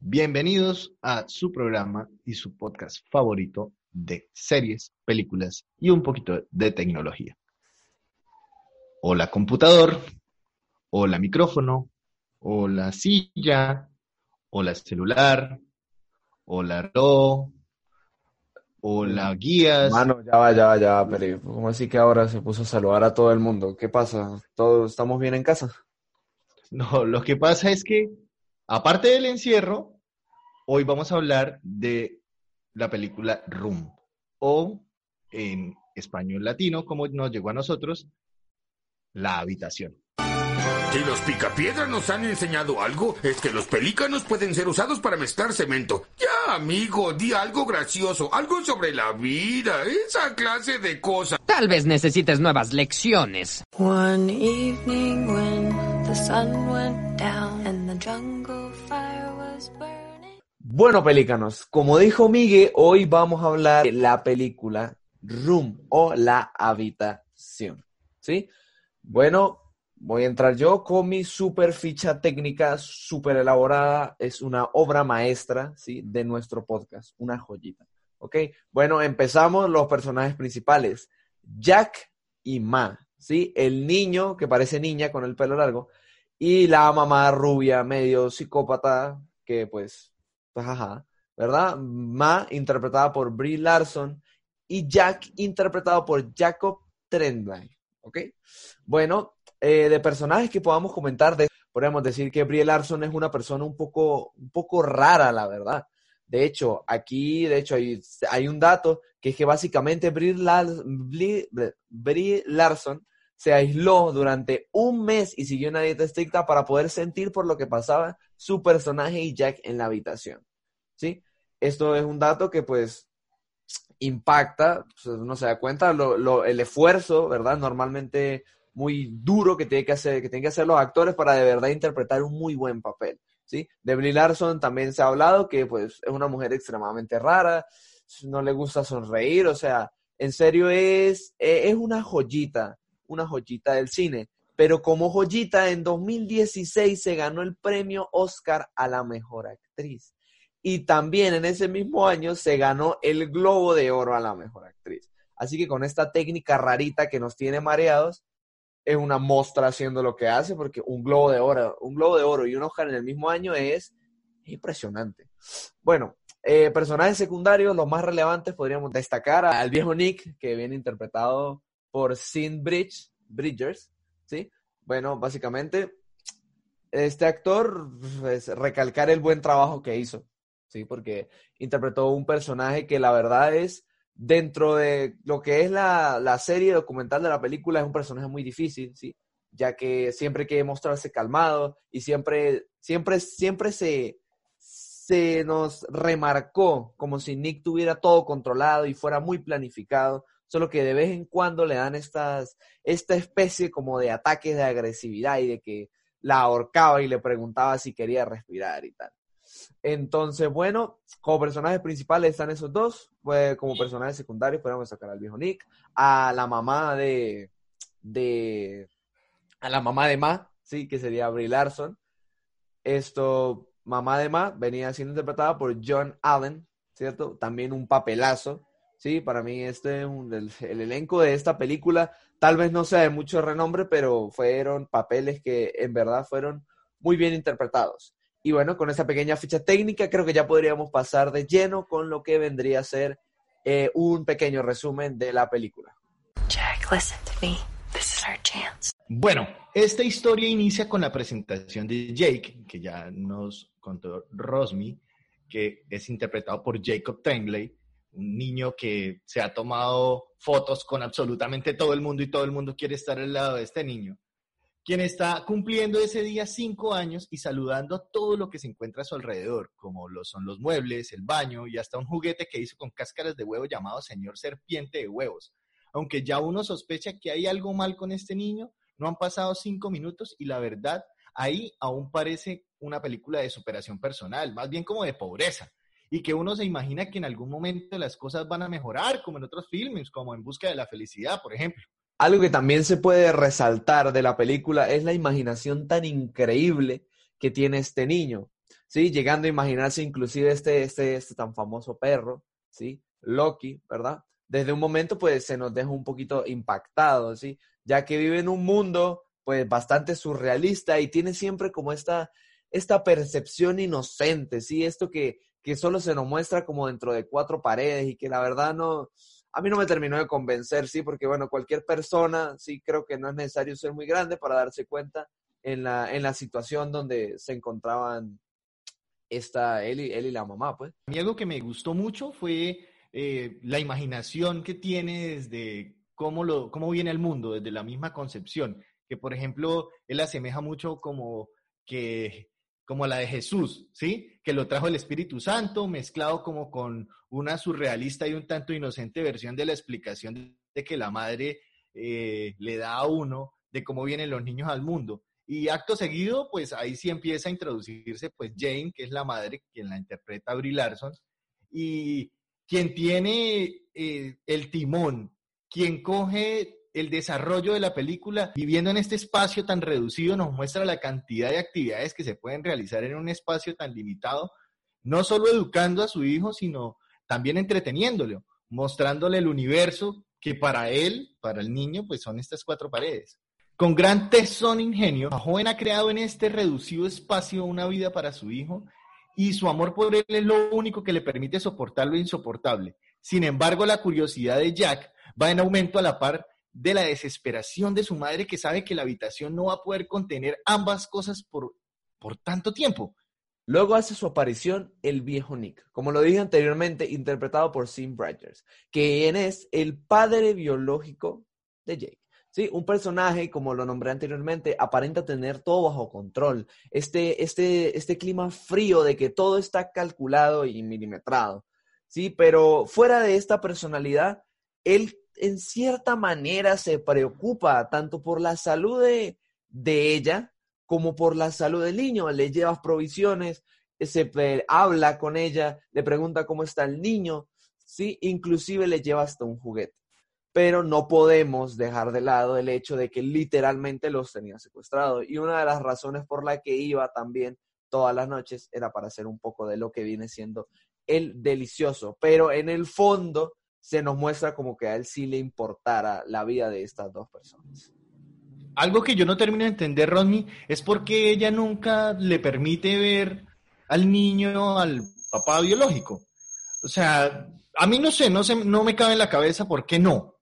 Bienvenidos a su programa y su podcast favorito de series, películas y un poquito de tecnología. Hola computador, hola micrófono, hola silla, hola celular, hola reloj, hola guías. Mano, ya va, ya va, ya va, pero ¿cómo así que ahora se puso a saludar a todo el mundo? ¿Qué pasa? ¿Todos estamos bien en casa? No, lo que pasa es que Aparte del encierro, hoy vamos a hablar de la película Room, o en español latino, como nos llegó a nosotros, La Habitación. Si los picapiedras nos han enseñado algo, es que los pelícanos pueden ser usados para mezclar cemento. Ya, amigo, di algo gracioso, algo sobre la vida, esa clase de cosas. Tal vez necesites nuevas lecciones. One evening when the sun went down Bueno, pelícanos, como dijo Miguel, hoy vamos a hablar de la película Room o La Habitación. ¿Sí? Bueno, voy a entrar yo con mi super ficha técnica, super elaborada. Es una obra maestra, ¿sí? De nuestro podcast, una joyita. ¿Ok? Bueno, empezamos los personajes principales. Jack y Ma, ¿sí? El niño que parece niña con el pelo largo y la mamá rubia, medio psicópata, que pues, pues ajá, ¿verdad? Ma, interpretada por Brie Larson, y Jack, interpretado por Jacob Tremblay, ¿ok? Bueno, eh, de personajes que podamos comentar, de, podríamos decir que Brie Larson es una persona un poco, un poco rara, la verdad. De hecho, aquí, de hecho, hay, hay un dato que es que básicamente Brie Larson se aisló durante un mes y siguió una dieta estricta para poder sentir por lo que pasaba su personaje y Jack en la habitación. ¿Sí? Esto es un dato que pues impacta, pues, uno se da cuenta el esfuerzo, ¿verdad? Normalmente muy duro que tiene que hacer, que tienen que hacer los actores para de verdad interpretar un muy buen papel. ¿sí? De Brie Larson también se ha hablado que pues es una mujer extremadamente rara, no le gusta sonreír, o sea, en serio es, eh, es una joyita, una joyita del cine. Pero como joyita, en 2016 se ganó el premio Oscar a la mejor actriz. Y también en ese mismo año se ganó el Globo de Oro a la mejor actriz. Así que con esta técnica rarita que nos tiene mareados, es una mostra haciendo lo que hace, porque un globo de oro, un globo de oro y un Oscar en el mismo año es impresionante. Bueno, eh, personajes secundarios, los más relevantes podríamos destacar al viejo Nick, que viene interpretado por Sin Bridge, Bridgers, ¿sí? Bueno, básicamente, este actor, pues, recalcar el buen trabajo que hizo, ¿sí? Porque interpretó un personaje que la verdad es dentro de lo que es la, la serie documental de la película, es un personaje muy difícil, ¿sí? Ya que siempre hay que mostrarse calmado y siempre, siempre, siempre se, se nos remarcó como si Nick tuviera todo controlado y fuera muy planificado, solo que de vez en cuando le dan estas, esta especie como de ataques de agresividad y de que la ahorcaba y le preguntaba si quería respirar y tal. Entonces, bueno, como personajes principales están esos dos. Como personajes secundarios podemos sacar al viejo Nick, a la mamá de, de, a la mamá de Ma, sí, que sería Brie Larson. Esto, mamá de Ma, venía siendo interpretada por John Allen, ¿cierto? También un papelazo, sí, para mí este el, el elenco de esta película, tal vez no sea de mucho renombre, pero fueron papeles que en verdad fueron muy bien interpretados. Y bueno, con esa pequeña ficha técnica, creo que ya podríamos pasar de lleno con lo que vendría a ser eh, un pequeño resumen de la película. Jack, listen to me. This is our chance. Bueno, esta historia inicia con la presentación de Jake, que ya nos contó Rosmi, que es interpretado por Jacob Tremblay, un niño que se ha tomado fotos con absolutamente todo el mundo y todo el mundo quiere estar al lado de este niño, quien está cumpliendo ese día cinco años y saludando todo lo que se encuentra a su alrededor, como lo son los muebles, el baño y hasta un juguete que hizo con cáscaras de huevo llamado Señor Serpiente de Huevos. Aunque ya uno sospecha que hay algo mal con este niño, no han pasado cinco minutos y la verdad, ahí aún parece una película de superación personal, más bien como de pobreza y que uno se imagina que en algún momento las cosas van a mejorar, como en otros filmes, como En Busca de la Felicidad, por ejemplo. Algo que también se puede resaltar de la película es la imaginación tan increíble que tiene este niño, ¿sí? Llegando a imaginarse inclusive este, este, este tan famoso perro, ¿sí? Loki, ¿verdad? Desde un momento, pues, se nos deja un poquito impactado, ¿sí? Ya que vive en un mundo, pues, bastante surrealista y tiene siempre como esta, esta percepción inocente, ¿sí? Esto que, que solo se nos muestra como dentro de cuatro paredes y que la verdad no, a mí no me terminó de convencer, sí, porque bueno, cualquier persona, sí, creo que no es necesario ser muy grande para darse cuenta en la, en la situación donde se encontraban esta, él y, él y la mamá, pues. A mí algo que me gustó mucho fue eh, la imaginación que tiene desde cómo, lo, cómo viene el mundo, desde la misma concepción, que por ejemplo, él asemeja mucho como que como la de Jesús, ¿sí? Que lo trajo el Espíritu Santo, mezclado como con una surrealista y un tanto inocente versión de la explicación de que la madre eh, le da a uno de cómo vienen los niños al mundo. Y acto seguido, pues ahí sí empieza a introducirse, pues Jane, que es la madre, quien la interpreta Brie Larson, y quien tiene eh, el timón, quien coge el desarrollo de la película, viviendo en este espacio tan reducido, nos muestra la cantidad de actividades que se pueden realizar en un espacio tan limitado, no solo educando a su hijo, sino también entreteniéndolo, mostrándole el universo que para él, para el niño, pues son estas cuatro paredes. Con gran tesón ingenio, la joven ha creado en este reducido espacio una vida para su hijo y su amor por él es lo único que le permite soportar lo insoportable. Sin embargo, la curiosidad de Jack va en aumento a la par de la desesperación de su madre que sabe que la habitación no va a poder contener ambas cosas por, por tanto tiempo. Luego hace su aparición el viejo Nick, como lo dije anteriormente, interpretado por Sim Bridgers, quien es el padre biológico de Jake. Sí, un personaje, como lo nombré anteriormente, aparenta tener todo bajo control. Este, este, este clima frío de que todo está calculado y milimetrado. Sí, pero fuera de esta personalidad, él en cierta manera se preocupa tanto por la salud de, ella como por la salud del niño. Le lleva provisiones, se habla con ella, le pregunta cómo está el niño, ¿sí? Inclusive le lleva hasta un juguete. Pero no podemos dejar de lado el hecho de que literalmente los tenía secuestrados. Y una de las razones por la que iba también todas las noches era para hacer un poco de lo que viene siendo el delicioso. Pero en el fondo se nos muestra como que a él sí le importara la vida de estas dos personas. Algo que yo no termino de entender, Rodney, es porque ella nunca le permite ver al niño, al papá biológico. O sea, a mí no sé, no, sé, no me cabe en la cabeza por qué no.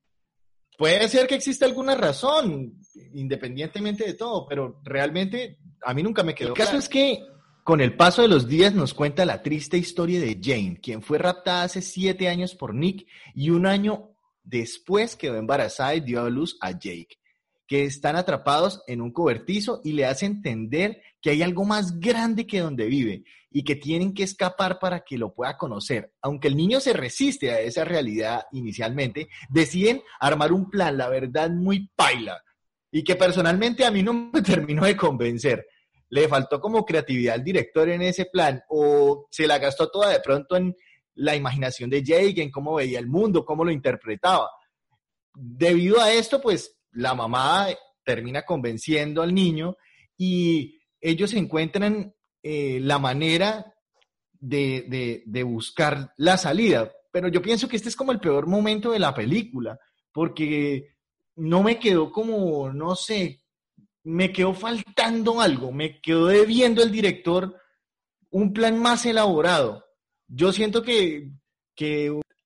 Puede ser que exista alguna razón, independientemente de todo, pero realmente a mí nunca me quedó. El caso es que con el paso de los días nos cuenta la triste historia de Jane, quien fue raptada hace siete años por Nick y un año después quedó embarazada y dio a luz a Jake, que están atrapados en un cobertizo y le hace entender que hay algo más grande que donde vive y que tienen que escapar para que lo pueda conocer. Aunque el niño se resiste a esa realidad inicialmente, deciden armar un plan, la verdad, muy paila y que personalmente a mí no me terminó de convencer le faltó como creatividad al director en ese plan o se la gastó toda de pronto en la imaginación de Jake, en cómo veía el mundo, cómo lo interpretaba. Debido a esto, pues la mamá termina convenciendo al niño y ellos encuentran eh, la manera de, de buscar la salida. Pero yo pienso que este es como el peor momento de la película, porque no me quedó como, no sé, me quedó faltando algo, me quedó debiendo el director un plan más elaborado. Yo siento que,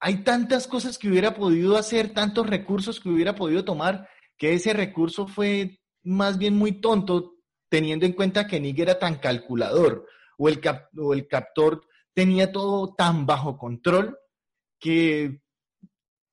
hay tantas cosas que hubiera podido hacer, tantos recursos que hubiera podido tomar, que ese recurso fue más bien muy tonto, teniendo en cuenta que Nick era tan calculador o el, o el captor tenía todo tan bajo control que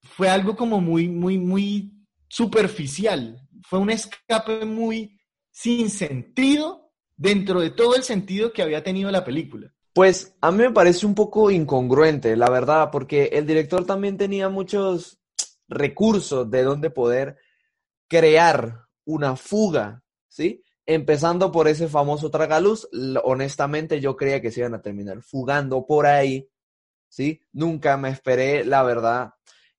fue algo como muy, muy, muy superficial. Fue un escape muy sin sentido dentro de todo el sentido que había tenido la película. Pues a mí me parece un poco incongruente, la verdad, porque el director también tenía muchos recursos de donde poder crear una fuga, ¿sí? Empezando por ese famoso tragaluz, honestamente yo creía que se iban a terminar fugando por ahí, ¿sí? Nunca me esperé, la verdad,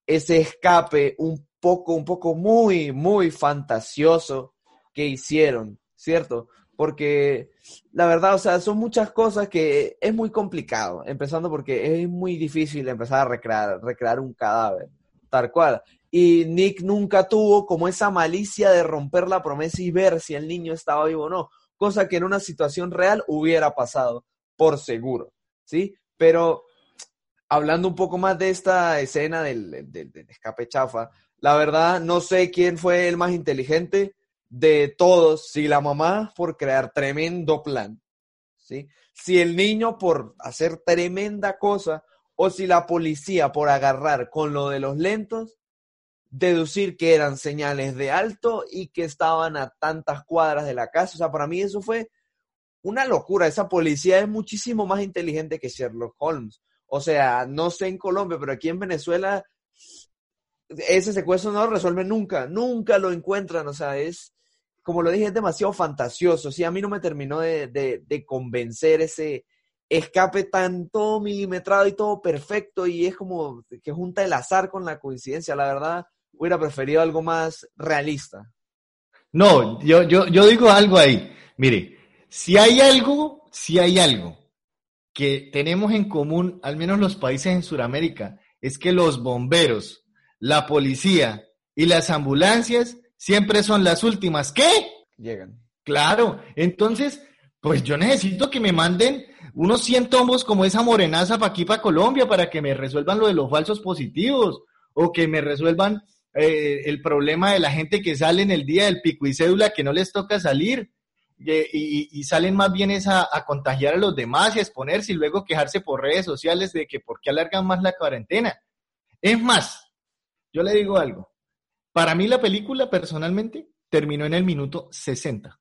ese escape un poco, un poco muy, muy fantasioso que hicieron, ¿cierto? Porque la verdad, o sea, son muchas cosas que es muy complicado, empezando porque es muy difícil empezar a recrear, recrear un cadáver, tal cual. Y Nick nunca tuvo como esa malicia de romper la promesa y ver si el niño estaba vivo o no, cosa que en una situación real hubiera pasado, por seguro, ¿sí? Pero hablando un poco más de esta escena del, del- del escape chafa, la verdad no sé quién fue el más inteligente de todos, si la mamá por crear tremendo plan. Si el niño por hacer tremenda cosa o si la policía por agarrar con lo de los lentos, deducir que eran señales de alto y que estaban a tantas cuadras de la casa. O sea, para mí eso fue una locura. Esa policía es muchísimo más inteligente que Sherlock Holmes. O sea, no sé en Colombia, pero aquí en Venezuela ese secuestro no lo resuelven nunca, nunca lo encuentran. O sea, es, como lo dije, es demasiado fantasioso. Sí, a mí no me terminó de, de- convencer ese escape tan todo milimetrado y todo perfecto y es como que junta el azar con la coincidencia. La verdad, hubiera preferido algo más realista. No, yo, yo, yo digo algo ahí. Mire, si hay algo, si hay algo que tenemos en común, al menos los países en Sudamérica, es que los bomberos, la policía y las ambulancias siempre son las últimas. ¿Qué? Llegan. Claro, entonces, pues yo necesito que me manden unos 100 tombos como esa morenaza para aquí, para Colombia, para que me resuelvan lo de los falsos positivos o que me resuelvan eh, el problema de la gente que sale en el día del pico y cédula que no les toca salir eh, y, y salen más bien es a, a contagiar a los demás y a exponerse y luego quejarse por redes sociales de que por qué alargan más la cuarentena. Es más, yo le digo algo. Para mí la película personalmente terminó en el minuto 60.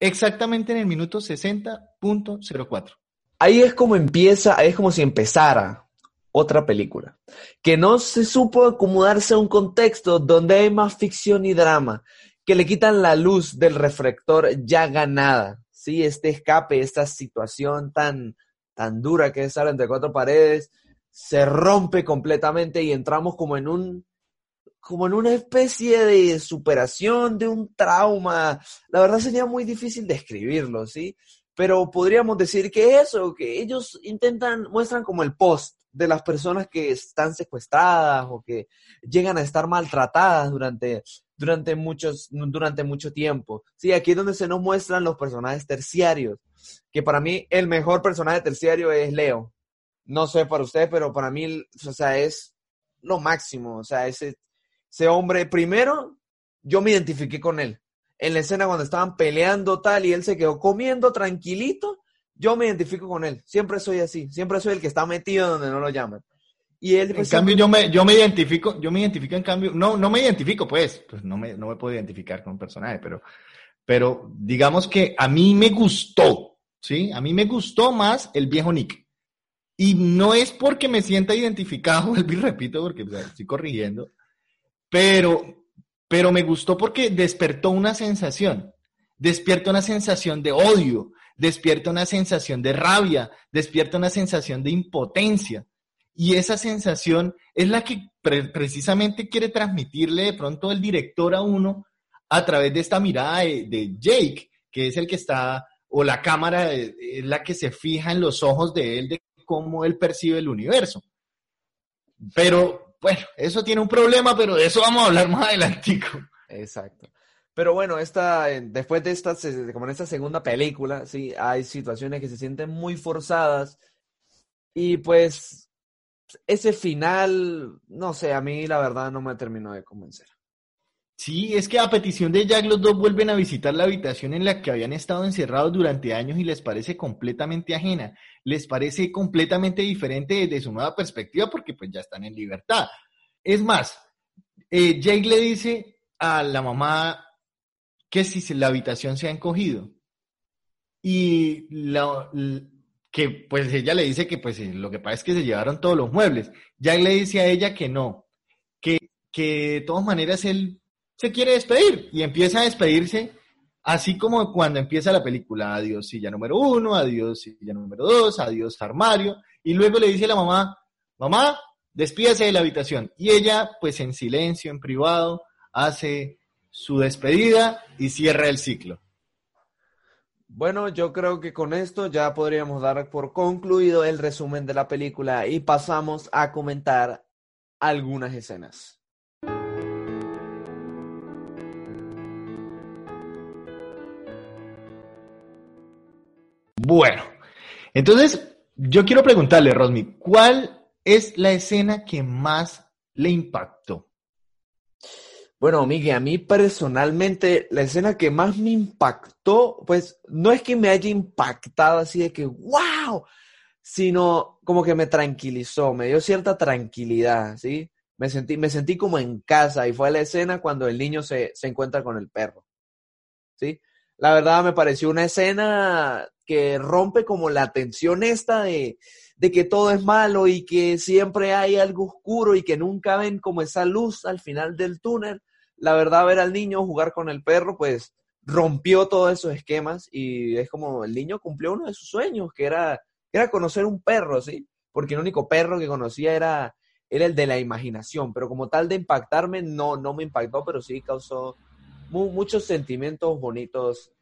Exactamente en el minuto 60.04. Ahí es como empieza, ahí es como si empezara otra película, que no se supo acomodarse a un contexto donde hay más ficción y drama, que le quitan la luz del reflector ya ganada, ¿sí? Este escape, esta situación tan, tan dura que es estar entre cuatro paredes, se rompe completamente y entramos como en un, como en una especie de superación de un trauma. La verdad sería muy difícil describirlo, ¿sí? Pero podríamos decir que eso, que ellos intentan, muestran como el post de las personas que están secuestradas o que llegan a estar maltratadas durante, durante, muchos, durante mucho tiempo. Sí, aquí es donde se nos muestran los personajes terciarios, que para mí el mejor personaje terciario es Leo. No sé para usted, pero para mí, o sea, es lo máximo. O sea, ese, ese hombre, primero, yo me identifiqué con él. En la escena cuando estaban peleando tal y él se quedó comiendo tranquilito, yo me identifico con él. Siempre soy así. Siempre soy el que está metido donde no lo llaman. Y él, En pues, cambio, siempre- yo me, yo me identifico, yo me identifico en cambio, no, no me identifico, pues, pues no me, no me puedo identificar con un personaje, pero, pero digamos que a mí me gustó, ¿sí? A mí me gustó más el viejo Nick. Y no es porque me sienta identificado, vuelvo y repito, porque o sea, estoy corrigiendo, pero, pero me gustó porque despertó una sensación, despierta una sensación de odio, despierta una sensación de rabia, despierta una sensación de impotencia. Y esa sensación es la que pre- precisamente quiere transmitirle de pronto el director a uno a través de esta mirada de, de Jake, que es el que está, o la cámara eh, es la que se fija en los ojos de él, de cómo él percibe el universo. Pero, bueno, eso tiene un problema, pero de eso vamos a hablar más adelantico. Exacto. Pero bueno, esta, eh, después de esta, como en esta segunda película, sí, hay situaciones que se sienten muy forzadas y pues ese final, no sé, a mí la verdad no me terminó de convencer. Sí, es que a petición de Jack los dos vuelven a visitar la habitación en la que habían estado encerrados durante años y les parece completamente ajena, les parece completamente diferente desde su nueva perspectiva porque pues ya están en libertad. Es más, eh, Jake le dice a la mamá, que si la habitación se ha encogido. Y la- que pues ella le dice que pues eh, lo que pasa es que se llevaron todos los muebles. Jack le dice a ella que no, que, que de todas maneras él se quiere despedir y empieza a despedirse así como cuando empieza la película. Adiós silla número uno, adiós silla número dos, adiós armario. Y luego le dice a la mamá, mamá, despídase de la habitación. Y ella pues en silencio, en privado, hace su despedida y cierra el ciclo. Bueno, yo creo que con esto ya podríamos dar por concluido el resumen de la película y pasamos a comentar algunas escenas. Bueno, entonces yo quiero preguntarle, Rosmi, ¿cuál es la escena que más le impactó? Bueno, Miguel, a mí personalmente la escena que más me impactó, pues no es que me haya impactado así de que, wow, sino como que me tranquilizó, me dio cierta tranquilidad, ¿sí? Me sentí, me sentí como en casa y fue la escena cuando el niño se, se encuentra con el perro, ¿sí? La verdad me pareció una escena que rompe como la tensión esta de, de que todo es malo y que siempre hay algo oscuro y que nunca ven como esa luz al final del túnel. La verdad, ver al niño jugar con el perro, pues rompió todos esos esquemas y es como el niño cumplió uno de sus sueños, que era, era conocer un perro, ¿sí? Porque el único perro que conocía era, era el de la imaginación, pero como tal de impactarme, no, no me impactó, pero sí causó mu- muchos sentimientos bonitos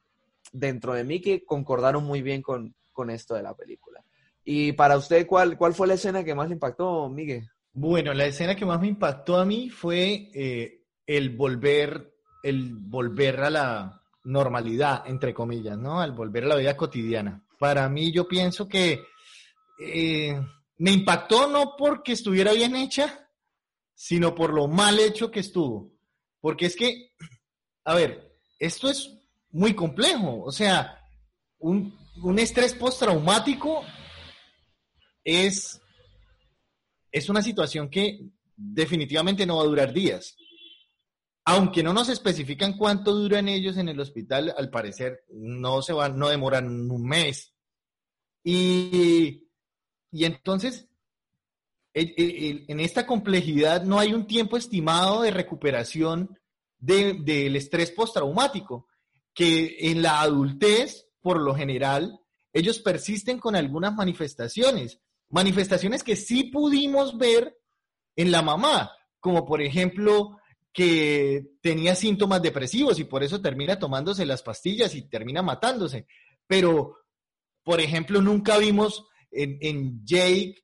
dentro de mí que concordaron muy bien con, con esto de la película. Y para usted, ¿cuál, ¿cuál fue la escena que más le impactó, Miguel? Bueno, la escena que más me impactó a mí fue eh, el volver, el volver a la normalidad, entre comillas, ¿no? Al volver a la vida cotidiana. Para mí, yo pienso que eh, me impactó no porque estuviera bien hecha, sino por lo mal hecho que estuvo. Porque es que, a ver, esto es muy complejo. O sea, un, un estrés postraumático es, es una situación que definitivamente no va a durar días. Aunque no nos especifican cuánto duran ellos en el hospital, al parecer no se van, no demoran un mes. Y, y entonces, en esta complejidad no hay un tiempo estimado de recuperación de- del estrés postraumático, que en la adultez, por lo general, ellos persisten con algunas manifestaciones, manifestaciones que sí pudimos ver en la mamá, como por ejemplo que tenía síntomas depresivos y por eso termina tomándose las pastillas y termina matándose. Pero, por ejemplo, nunca vimos en, en Jake,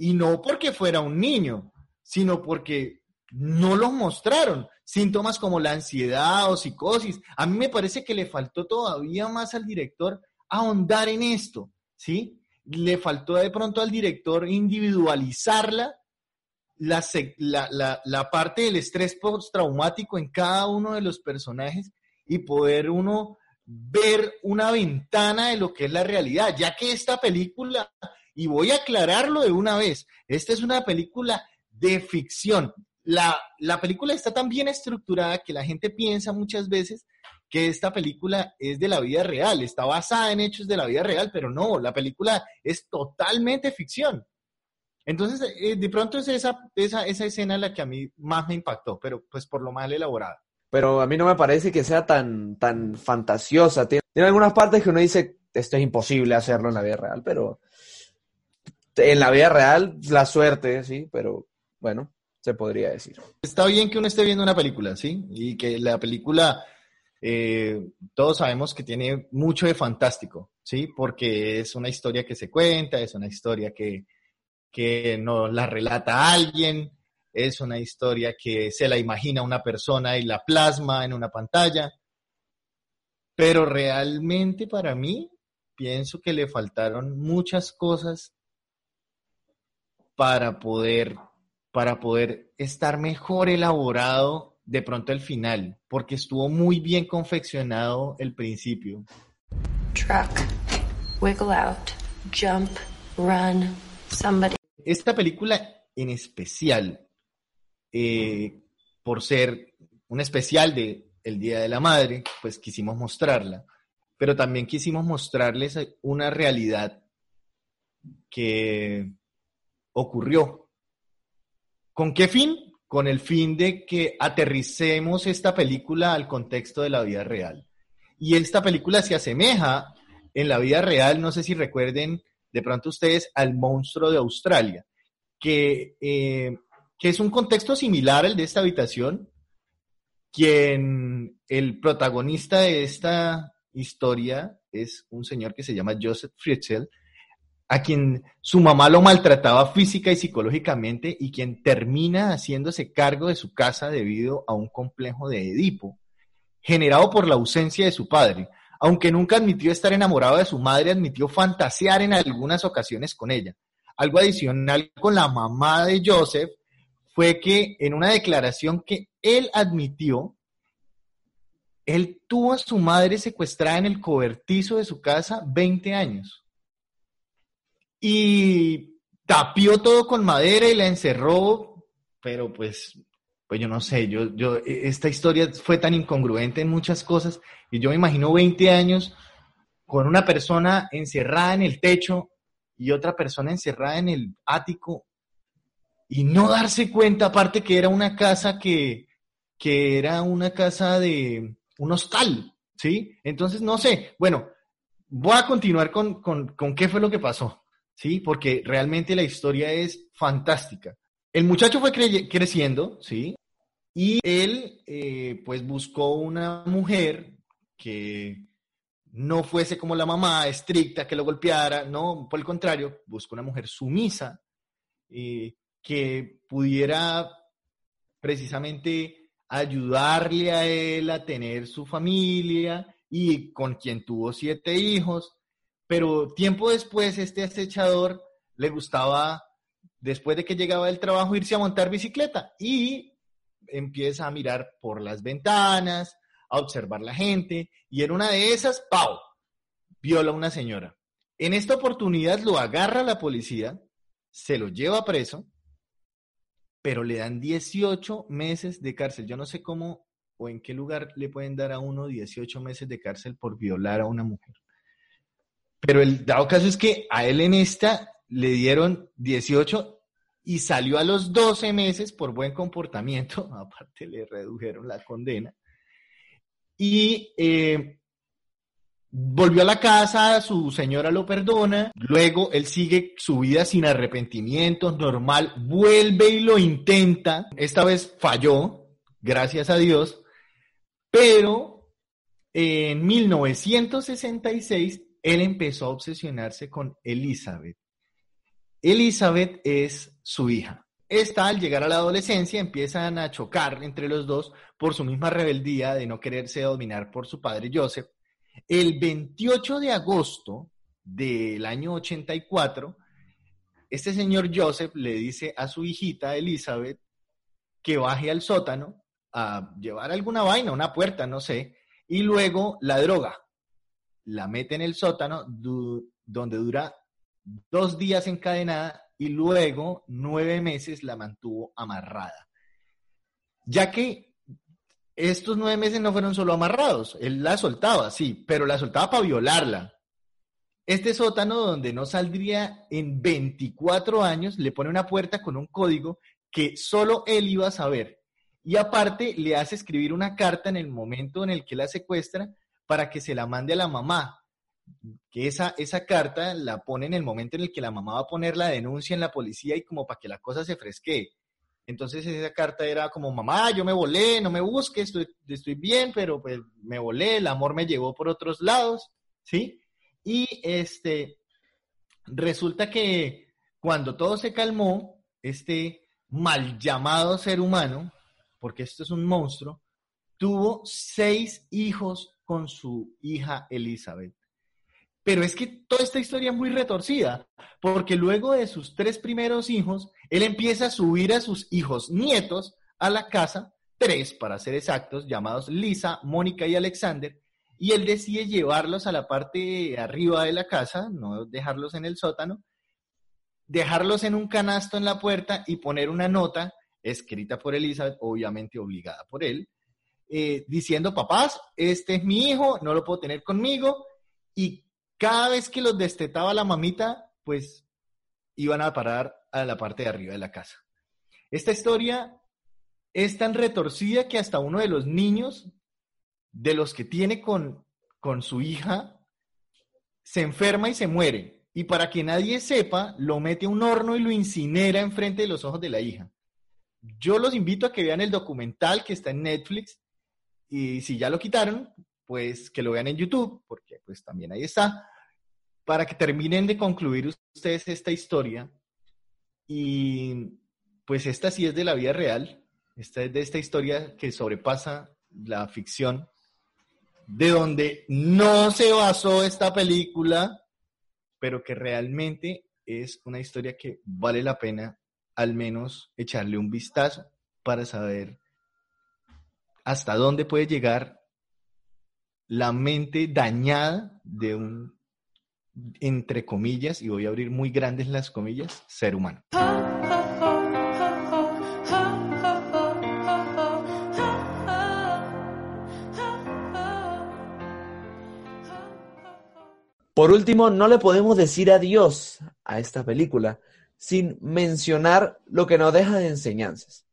y no porque fuera un niño, sino porque no los mostraron. Síntomas como la ansiedad o psicosis. A mí me parece que le faltó todavía más al director ahondar en esto, ¿sí? Le faltó de pronto al director individualizarla, la, la, la- la parte del estrés postraumático en cada uno de los personajes y poder uno ver una ventana de lo que es la realidad, ya que esta película, y voy a aclararlo de una vez, esta es una película de ficción. La, la película está tan bien estructurada que la gente piensa muchas veces que esta película es de la vida real, está basada en hechos de la vida real, pero no, la película es totalmente ficción. Entonces, eh, de pronto es esa, esa, esa escena la que a mí más me impactó, pero pues por lo mal elaborada. Pero a mí no me parece que sea tan, tan fantasiosa. Tiene, tiene algunas partes que uno dice, esto es imposible hacerlo en la vida real, pero en la vida real, la suerte, sí, pero bueno, podría decir. Está bien que uno esté viendo una película, ¿sí? Y que la película, eh, todos sabemos que tiene mucho de fantástico, ¿sí? Porque es una historia que se cuenta, es una historia que, que nos la relata alguien, es una historia que se la imagina una persona y la plasma en una pantalla. Pero realmente para mí, pienso que le faltaron muchas cosas para poder, para poder estar mejor elaborado de pronto el final, porque estuvo muy bien confeccionado el principio. Truck. Wiggle out. Jump. Run. Somebody. Esta película en especial, eh, por ser un especial de el Día de la Madre, pues quisimos mostrarla, pero también quisimos mostrarles una realidad que ocurrió. ¿Con qué fin? Con el fin de que aterricemos esta película al contexto de la vida real. Y esta película se asemeja en la vida real, no sé si recuerden de pronto ustedes, al monstruo de Australia, que, eh, que es un contexto similar al de esta habitación, quien el protagonista de esta historia es un señor que se llama Joseph Fritzl, a quien su mamá lo maltrataba física y psicológicamente y quien termina haciéndose cargo de su casa debido a un complejo de Edipo, generado por la ausencia de su padre. Aunque nunca admitió estar enamorado de su madre, admitió fantasear en algunas ocasiones con ella. Algo adicional con la mamá de Joseph fue que en una declaración que él admitió, él tuvo a su madre secuestrada en el cobertizo de su casa 20 años. Y tapió todo con madera y la encerró, pero pues pues yo no sé, yo, yo, e, esta historia fue tan incongruente en muchas cosas y yo me imagino 20 años con una persona encerrada en el techo y otra persona encerrada en el ático y no darse cuenta, aparte que era una casa que, que era una casa de un hostal, ¿sí? Entonces, no sé, bueno, voy a continuar con, con, con qué fue lo que pasó, ¿sí? Porque realmente la historia es fantástica. El muchacho fue creciendo, ¿sí? Y él, eh, pues, buscó una mujer que no fuese como la mamá, estricta, que lo golpeara, no, por el contrario, buscó una mujer sumisa, eh, que pudiera precisamente ayudarle a él a tener su familia y con quien tuvo siete hijos, pero tiempo después este acechador le gustaba después de que llegaba del trabajo, irse a montar bicicleta y empieza a mirar por las ventanas, a observar la gente, y en una de esas, ¡pau! viola a una señora. En esta oportunidad lo agarra la policía, se lo lleva preso, pero le dan 18 meses de cárcel. Yo no sé cómo o en qué lugar le pueden dar a uno 18 meses de cárcel por violar a una mujer. Pero el dado caso es que a él en esta le dieron 18 y salió a los 12 meses por buen comportamiento, aparte le redujeron la condena, y eh, volvió a la casa, su señora lo perdona, luego él sigue su vida sin arrepentimiento, normal, vuelve y lo intenta, esta vez falló, gracias a Dios, pero en 1966 él empezó a obsesionarse con Elizabeth Elizabeth es su hija. Esta, al llegar a la adolescencia, empiezan a chocar entre los dos por su misma rebeldía de no quererse dominar por su padre Joseph. El 28 de agosto del año 84, este señor Joseph le dice a su hijita Elizabeth que baje al sótano a llevar alguna vaina, una puerta, no sé, y luego la droga. La mete en el sótano donde dura dos días encadenada y luego nueve meses la mantuvo amarrada. Ya que estos nueve meses no fueron solo amarrados, él la soltaba, sí, pero la soltaba para violarla. Este sótano donde no saldría en 24 años le pone una puerta con un código que solo él iba a saber. Y aparte le hace escribir una carta en el momento en el que la secuestra para que se la mande a la mamá, que esa, esa carta la pone en el momento en el que la mamá va a poner la denuncia en la policía y como para que la cosa se fresquee. Entonces esa carta era como, mamá, yo me volé, no me busques, estoy, estoy bien, pero pues me volé, el amor me llevó por otros lados, ¿sí? Y este, resulta que cuando todo se calmó, este mal llamado ser humano, porque esto es un monstruo, tuvo seis hijos con su hija Elizabeth. Pero es que toda esta historia es muy retorcida, porque luego de sus tres primeros hijos, él empieza a subir a sus hijos nietos a la casa, tres para ser exactos, llamados Lisa, Mónica y Alexander, y él decide llevarlos a la parte arriba de la casa, no dejarlos en el sótano, dejarlos en un canasto en la puerta y poner una nota escrita por Elizabeth, obviamente obligada por él, eh, diciendo, papás, este es mi hijo, no lo puedo tener conmigo. Y cada vez que los destetaba la mamita, pues iban a parar a la parte de arriba de la casa. Esta historia es tan retorcida que hasta uno de los niños, de los que tiene con, con su hija, se enferma y se muere. Y para que nadie sepa, lo mete a un horno y lo incinera enfrente de los ojos de la hija. Yo los invito a que vean el documental que está en Netflix y si ya lo quitaron, pues que lo vean en YouTube, porque pues también ahí está, para que terminen de concluir ustedes esta historia. Y pues esta sí es de la vida real, esta es de esta historia que sobrepasa la ficción, de donde no se basó esta película, pero que realmente es una historia que vale la pena al menos echarle un vistazo para saber hasta dónde puede llegar la mente dañada de un, entre comillas, y voy a abrir muy grandes las comillas, ser humano. Por último, no le podemos decir adiós a esta película sin mencionar lo que nos deja de enseñanzas.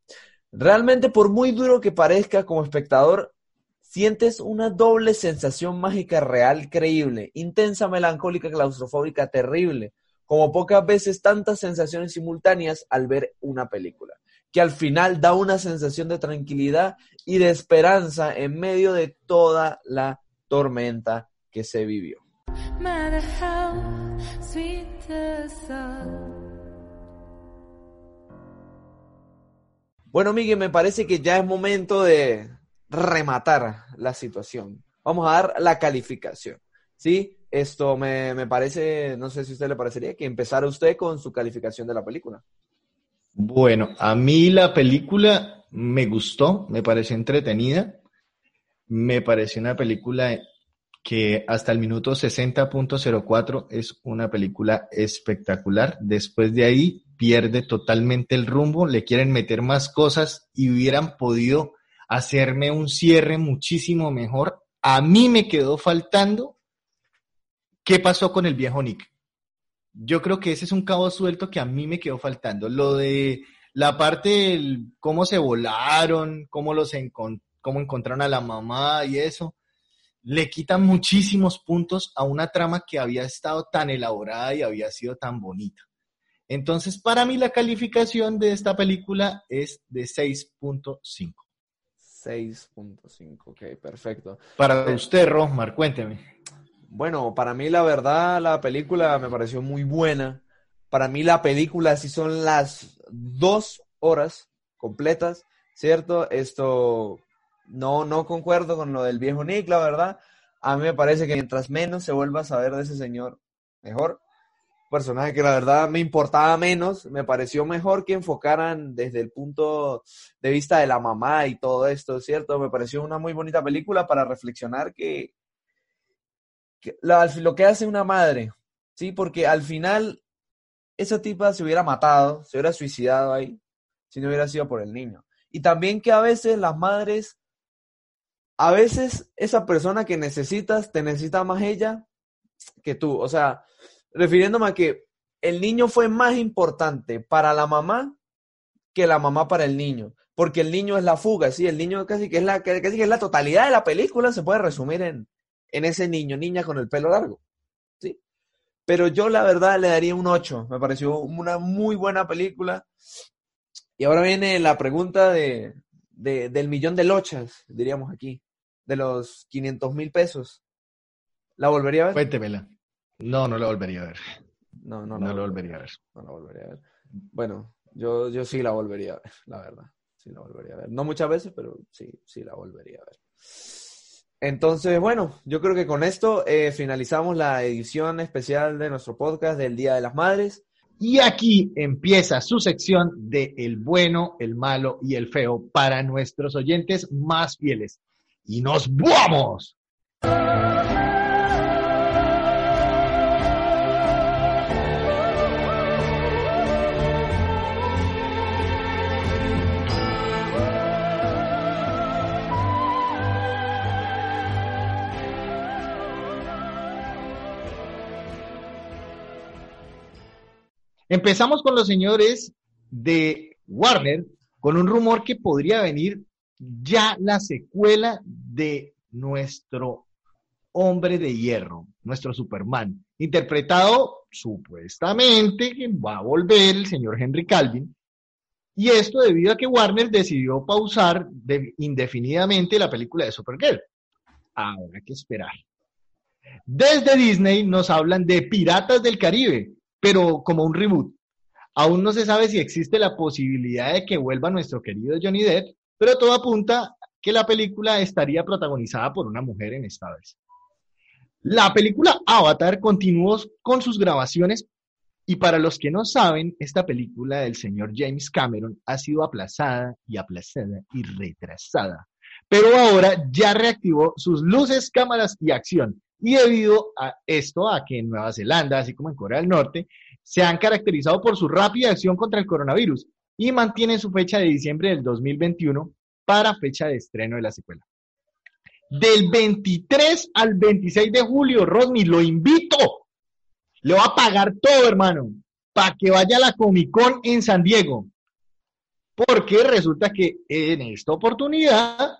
Realmente, por muy duro que parezca como espectador, sientes una doble sensación mágica real, creíble, intensa, melancólica, claustrofóbica, terrible, como pocas veces tantas sensaciones simultáneas al ver una película, que al final da una sensación de tranquilidad y de esperanza en medio de toda la tormenta que se vivió. Bueno, Miguel, me parece que ya es momento de rematar la situación. Vamos a dar la calificación. ¿Sí? Esto me, me parece, no sé si a usted le parecería que empezara usted con su calificación de la película. Bueno, a mí la película me gustó, me pareció entretenida, me pareció una película que hasta el minuto 60.04 es una película espectacular. Después de ahí pierde totalmente el rumbo, le quieren meter más cosas y hubieran podido hacerme un cierre muchísimo mejor. A mí me quedó faltando qué pasó con el viejo Nick. Yo creo que ese es un cabo suelto que a mí me quedó faltando. Lo de la parte del cómo se volaron, cómo los encon- cómo encontraron a la mamá y eso, le quitan muchísimos puntos a una trama que había estado tan elaborada y había sido tan bonita. Entonces, para mí la calificación de esta película es de 6.5. 6.5, ok, perfecto. Para usted, Rosmar, cuénteme. Bueno, para mí la verdad la película me pareció muy buena. Para mí la película sí son las dos horas completas, ¿cierto? Esto no, no concuerdo con lo del viejo Nick, la verdad. A mí me parece que mientras menos se vuelva a saber de ese señor, mejor. Personaje que la verdad me importaba menos, me pareció mejor que enfocaran desde el punto de vista de la mamá y todo esto, ¿cierto? Me pareció una muy bonita película para reflexionar que, lo que hace una madre, ¿sí? Porque al final esa tipa se hubiera matado, se hubiera suicidado ahí, si no hubiera sido por el niño. Y también que a veces las madres, a veces esa persona que necesitas, te necesita más ella que tú. O sea, refiriéndome a que el niño fue más importante para la mamá que la mamá para el niño. Porque el niño es la fuga, sí, el niño casi que es la, casi que es la totalidad de la película, se puede resumir en, en ese niño, niña con el pelo largo. ¿sí? Pero yo la verdad le daría un 8. Me pareció una muy buena película. Y ahora viene la pregunta de, de- del millón de lochas, diríamos aquí, de los 500 mil pesos. ¿La volvería a ver? Cuéntemela. No, no la volvería a ver. No, no, No, la volvería a ver. No la volvería a ver. Bueno, yo, yo sí la volvería a ver, la verdad. Sí la volvería a ver. No muchas veces, pero sí, sí la volvería a ver. Entonces, bueno, yo creo que con esto eh, finalizamos la edición especial de nuestro podcast del Día de las Madres. Y aquí empieza su sección de el bueno, el malo y el feo para nuestros oyentes más fieles. Y nos vamos. Empezamos con los señores de Warner con un rumor que podría venir ya la secuela de nuestro hombre de hierro, nuestro Superman, interpretado supuestamente que va a volver el señor Henry Calvin. Y esto debido a que Warner decidió pausar indefinidamente la película de Supergirl. Habrá que esperar. Desde Disney nos hablan de Piratas del Caribe, pero como un reboot. Aún no se sabe si existe la posibilidad de que vuelva nuestro querido Johnny Depp, pero todo apunta que la película estaría protagonizada por una mujer en esta vez. La película Avatar continuó con sus grabaciones y para los que no saben, esta película del señor James Cameron ha sido aplazada y aplazada y retrasada. Pero ahora ya reactivó sus luces, cámaras y acción. Y debido a esto, a que en Nueva Zelanda, así como en Corea del Norte, se han caracterizado por su rápida acción contra el coronavirus y mantienen su fecha de diciembre del 2021 para fecha de estreno de la secuela. Del 23 al 26 de julio, Rodney, lo invito. Le va a pagar todo, hermano, para que vaya a la Comic Con en San Diego. Porque resulta que en esta oportunidad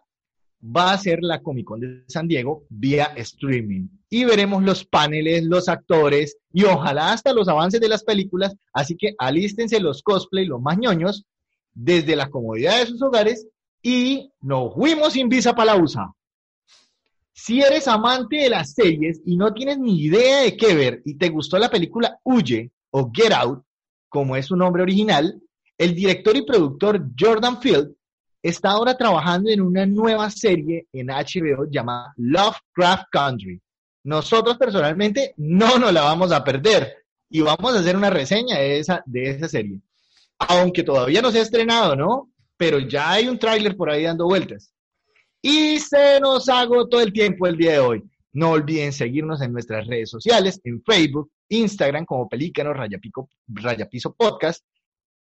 va a ser la Comic Con de San Diego vía streaming. Y veremos los paneles, los actores y ojalá hasta los avances de las películas. Así que alístense los cosplay, los más ñoños, desde la comodidad de sus hogares y nos fuimos sin visa para la USA. Si eres amante de las series y no tienes ni idea de qué ver y te gustó la película Huye o Get Out, como es su nombre original, el director y productor Jordan Field está ahora trabajando en una nueva serie en HBO llamada Lovecraft Country. Nosotros personalmente no nos la vamos a perder y vamos a hacer una reseña de esa, de esa serie. Aunque todavía no se ha estrenado, ¿no? Pero ya hay un tráiler por ahí dando vueltas. Y se nos agotó el tiempo el día de hoy. No olviden seguirnos en nuestras redes sociales, en Facebook, Instagram como Pelícano Rayapico, Rayapiso Podcast,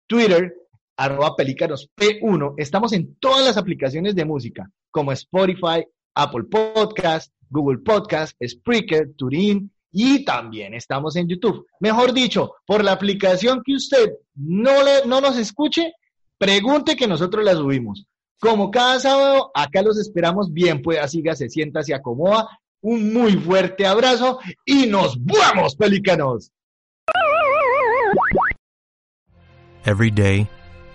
Twitter arroba pelícanos P1. Estamos en todas las aplicaciones de música, como Spotify, Apple Podcast, Google Podcast, Spreaker, Turin y también estamos en YouTube. Mejor dicho, por la aplicación que usted no, le, no nos escuche, pregunte que nosotros la subimos. Como cada sábado, acá los esperamos bien, pues así se sienta, se acomoda. Un muy fuerte abrazo y nos vamos, pelícanos. Every day